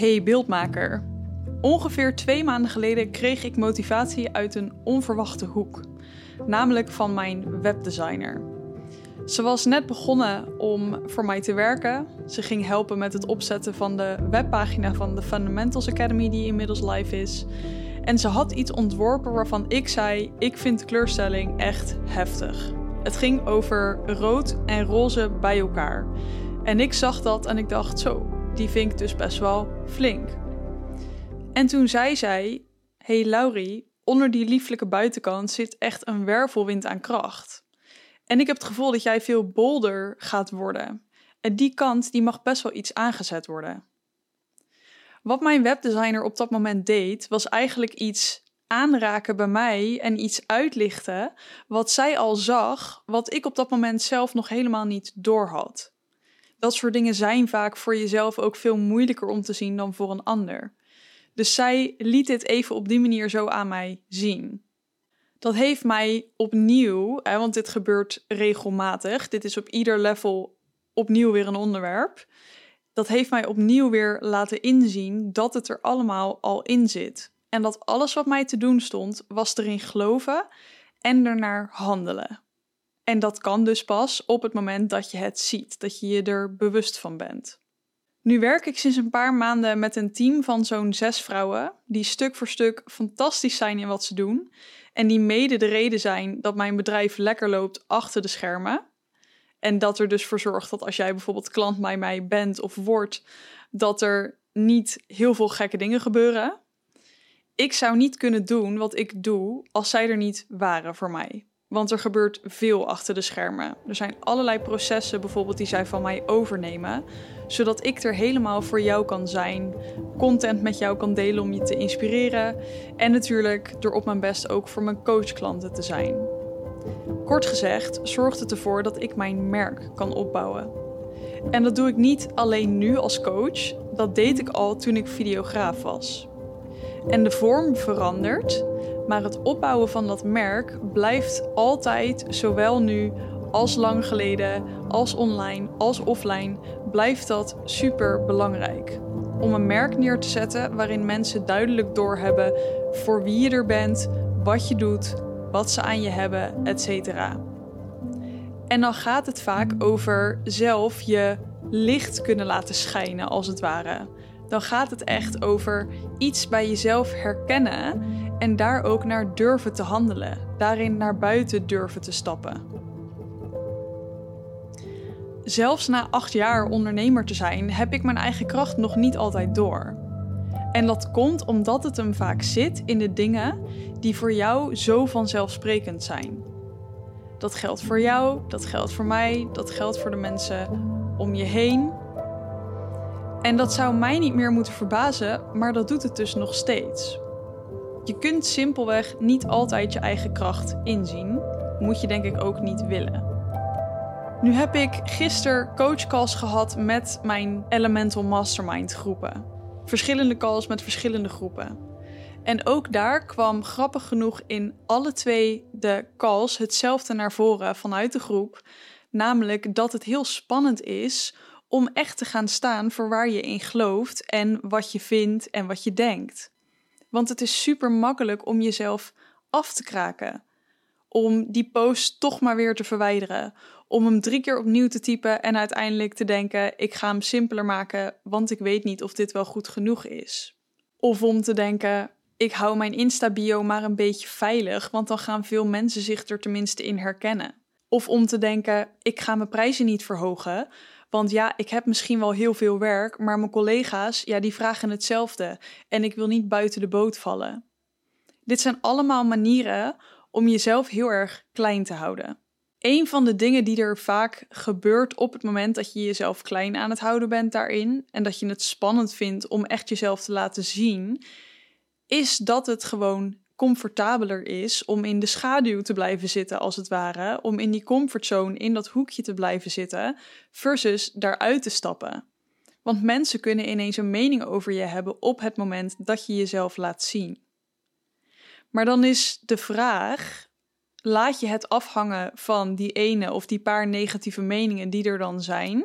Hey beeldmaker. Ongeveer twee maanden geleden kreeg ik motivatie uit een onverwachte hoek, namelijk van mijn webdesigner. Ze was net begonnen om voor mij te werken. Ze ging helpen met het opzetten van de webpagina van de Fundamentals Academy, die inmiddels live is. En ze had iets ontworpen waarvan ik zei: Ik vind kleurstelling echt heftig. Het ging over rood en roze bij elkaar. En ik zag dat en ik dacht: Zo, die vind ik dus best wel flink. En toen zei zij: Hey Laurie, onder die lieflijke buitenkant zit echt een wervelwind aan kracht. En ik heb het gevoel dat jij veel bolder gaat worden. En die kant die mag best wel iets aangezet worden. Wat mijn webdesigner op dat moment deed, was eigenlijk iets aanraken bij mij en iets uitlichten wat zij al zag, wat ik op dat moment zelf nog helemaal niet doorhad. Dat soort dingen zijn vaak voor jezelf ook veel moeilijker om te zien dan voor een ander. Dus zij liet dit even op die manier zo aan mij zien. Dat heeft mij opnieuw, hè, want dit gebeurt regelmatig, dit is op ieder level opnieuw weer een onderwerp. Dat heeft mij opnieuw weer laten inzien dat het er allemaal al in zit. En dat alles wat mij te doen stond, was erin geloven en ernaar handelen. En dat kan dus pas op het moment dat je het ziet, dat je je er bewust van bent. Nu werk ik sinds een paar maanden met een team van zo'n zes vrouwen, die stuk voor stuk fantastisch zijn in wat ze doen. En die mede de reden zijn dat mijn bedrijf lekker loopt achter de schermen. En dat er dus voor zorgt dat als jij bijvoorbeeld klant bij mij bent of wordt, dat er niet heel veel gekke dingen gebeuren. Ik zou niet kunnen doen wat ik doe als zij er niet waren voor mij. Want er gebeurt veel achter de schermen. Er zijn allerlei processen bijvoorbeeld die zij van mij overnemen, zodat ik er helemaal voor jou kan zijn, content met jou kan delen om je te inspireren en natuurlijk er op mijn best ook voor mijn coachklanten te zijn. Kort gezegd zorgt het ervoor dat ik mijn merk kan opbouwen. En dat doe ik niet alleen nu als coach, dat deed ik al toen ik videograaf was. En de vorm verandert, maar het opbouwen van dat merk blijft altijd, zowel nu als lang geleden, als online, als offline, blijft dat super belangrijk. Om een merk neer te zetten waarin mensen duidelijk doorhebben voor wie je er bent, wat je doet, wat ze aan je hebben, etc. En dan gaat het vaak over zelf je licht kunnen laten schijnen, als het ware. Dan gaat het echt over iets bij jezelf herkennen en daar ook naar durven te handelen, daarin naar buiten durven te stappen. Zelfs na acht jaar ondernemer te zijn, heb ik mijn eigen kracht nog niet altijd door. En dat komt omdat het hem vaak zit in de dingen die voor jou zo vanzelfsprekend zijn. Dat geldt voor jou, dat geldt voor mij, dat geldt voor de mensen om je heen. En dat zou mij niet meer moeten verbazen, maar dat doet het dus nog steeds. Je kunt simpelweg niet altijd je eigen kracht inzien. Moet je denk ik ook niet willen. Nu heb ik gisteren coachcalls gehad met mijn Elemental Mastermind groepen. Verschillende calls met verschillende groepen. En ook daar kwam grappig genoeg in alle twee de calls hetzelfde naar voren vanuit de groep. Namelijk dat het heel spannend is om echt te gaan staan voor waar je in gelooft en wat je vindt en wat je denkt. Want het is super makkelijk om jezelf af te kraken. Om die post toch maar weer te verwijderen. Om hem drie keer opnieuw te typen en uiteindelijk te denken: ik ga hem simpeler maken, want ik weet niet of dit wel goed genoeg is. Of om te denken: ik hou mijn Insta-bio maar een beetje veilig, want dan gaan veel mensen zich er tenminste in herkennen. Of om te denken: ik ga mijn prijzen niet verhogen, want ja, ik heb misschien wel heel veel werk, maar mijn collega's, ja, die vragen hetzelfde en ik wil niet buiten de boot vallen. Dit zijn allemaal manieren om jezelf heel erg klein te houden. Een van de dingen die er vaak gebeurt op het moment dat je jezelf klein aan het houden bent daarin en dat je het spannend vindt om echt jezelf te laten zien, is dat het gewoon comfortabeler is om in de schaduw te blijven zitten, als het ware, om in die comfortzone, in dat hoekje te blijven zitten, versus daaruit te stappen. Want mensen kunnen ineens een mening over je hebben op het moment dat je jezelf laat zien. Maar dan is de vraag: laat je het afhangen van die ene of die paar negatieve meningen die er dan zijn?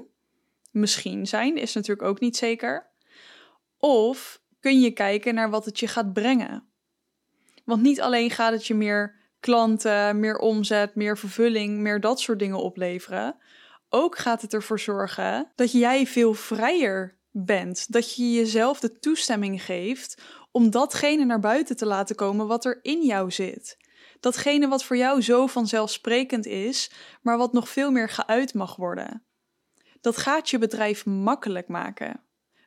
Misschien zijn, is natuurlijk ook niet zeker. Of kun je kijken naar wat het je gaat brengen? Want niet alleen gaat het je meer klanten, meer omzet, meer vervulling, meer dat soort dingen opleveren. Ook gaat het ervoor zorgen dat jij veel vrijer bent. Dat je jezelf de toestemming geeft om datgene naar buiten te laten komen wat er in jou zit. Datgene wat voor jou zo vanzelfsprekend is, maar wat nog veel meer geuit mag worden. Dat gaat je bedrijf makkelijk maken.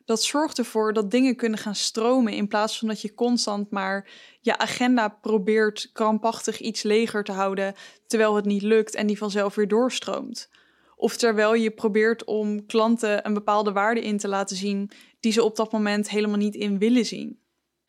Dat zorgt ervoor dat dingen kunnen gaan stromen in plaats van dat je constant maar je agenda probeert krampachtig iets leger te houden terwijl het niet lukt en die vanzelf weer doorstroomt. Of terwijl je probeert om klanten een bepaalde waarde in te laten zien die ze op dat moment helemaal niet in willen zien.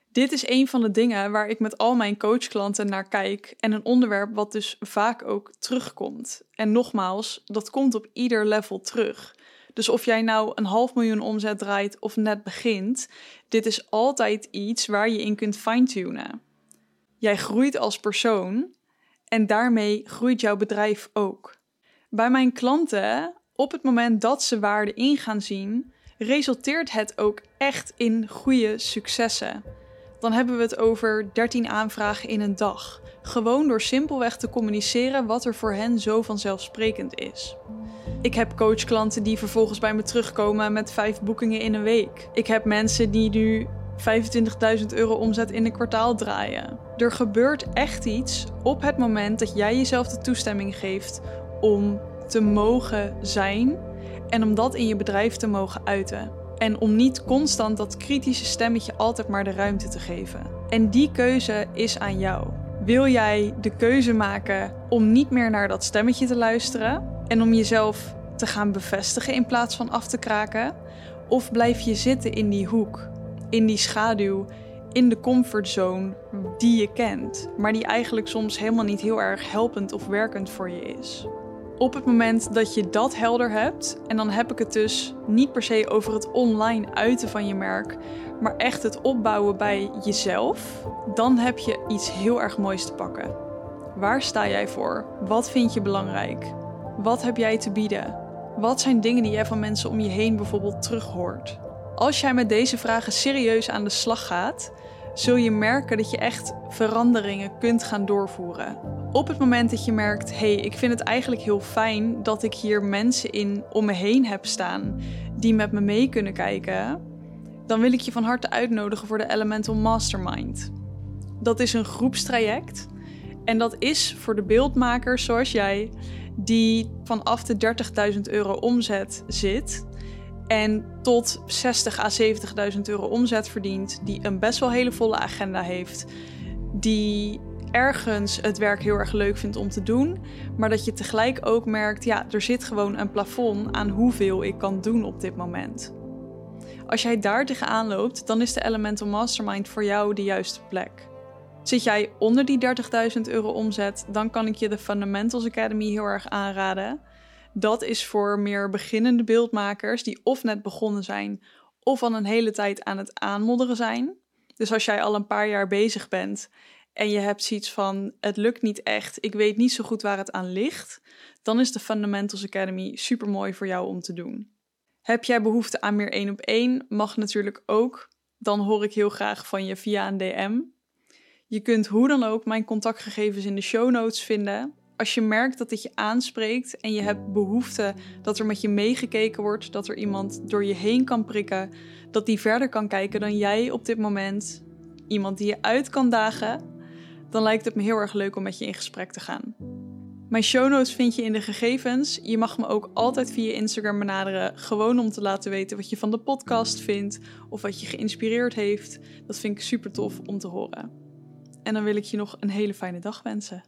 Dit is een van de dingen waar ik met al mijn coachklanten naar kijk en een onderwerp wat dus vaak ook terugkomt. En nogmaals, dat komt op ieder level terug. Dus of jij nou een half miljoen omzet draait of net begint, dit is altijd iets waar je in kunt fine-tunen. Jij groeit als persoon en daarmee groeit jouw bedrijf ook. Bij mijn klanten, op het moment dat ze waarde in gaan zien, resulteert het ook echt in goede successen. Dan hebben we het over 13 aanvragen in een dag. Gewoon door simpelweg te communiceren wat er voor hen zo vanzelfsprekend is. Ik heb coachklanten die vervolgens bij me terugkomen met vijf boekingen in een week. Ik heb mensen die nu 25.000 euro omzet in een kwartaal draaien. Er gebeurt echt iets op het moment dat jij jezelf de toestemming geeft om te mogen zijn en om dat in je bedrijf te mogen uiten. En om niet constant dat kritische stemmetje altijd maar de ruimte te geven. En die keuze is aan jou. Wil jij de keuze maken om niet meer naar dat stemmetje te luisteren en om jezelf te gaan bevestigen in plaats van af te kraken? Of blijf je zitten in die hoek, in die schaduw, in de comfortzone die je kent, maar die eigenlijk soms helemaal niet heel erg helpend of werkend voor je is? Op het moment dat je dat helder hebt, en dan heb ik het dus niet per se over het online uiten van je merk, maar echt het opbouwen bij jezelf, dan heb je iets heel erg moois te pakken. Waar sta jij voor? Wat vind je belangrijk? Wat heb jij te bieden? Wat zijn dingen die jij van mensen om je heen bijvoorbeeld terughoort? Als jij met deze vragen serieus aan de slag gaat, zul je merken dat je echt veranderingen kunt gaan doorvoeren. Op het moment dat je merkt, hey, ik vind het eigenlijk heel fijn dat ik hier mensen in om me heen heb staan die met me mee kunnen kijken, dan wil ik je van harte uitnodigen voor de Elemental Mastermind. Dat is een groepstraject en dat is voor de beeldmakers zoals jij die vanaf de 30.000 euro omzet zit en tot 60 à 70.000 euro omzet verdient, die een best wel hele volle agenda heeft, die ergens het werk heel erg leuk vindt om te doen, maar dat je tegelijk ook merkt, ja, er zit gewoon een plafond aan hoeveel ik kan doen op dit moment. Als jij daar tegenaan loopt, dan is de Elemental Mastermind voor jou de juiste plek. Zit jij onder die 30.000 euro omzet, dan kan ik je de Fundamentals Academy heel erg aanraden. Dat is voor meer beginnende beeldmakers die of net begonnen zijn of al een hele tijd aan het aanmodderen zijn. Dus als jij al een paar jaar bezig bent en je hebt zoiets van: het lukt niet echt, ik weet niet zo goed waar het aan ligt, dan is de Fundamentals Academy super mooi voor jou om te doen. Heb jij behoefte aan meer één op één? Mag natuurlijk ook. Dan hoor ik heel graag van je via een DM. Je kunt hoe dan ook mijn contactgegevens in de show notes vinden. Als je merkt dat dit je aanspreekt en je hebt behoefte dat er met je meegekeken wordt, dat er iemand door je heen kan prikken, dat die verder kan kijken dan jij op dit moment, iemand die je uit kan dagen, dan lijkt het me heel erg leuk om met je in gesprek te gaan. Mijn show notes vind je in de gegevens. Je mag me ook altijd via Instagram benaderen, gewoon om te laten weten wat je van de podcast vindt of wat je geïnspireerd heeft. Dat vind ik super tof om te horen. En dan wil ik je nog een hele fijne dag wensen.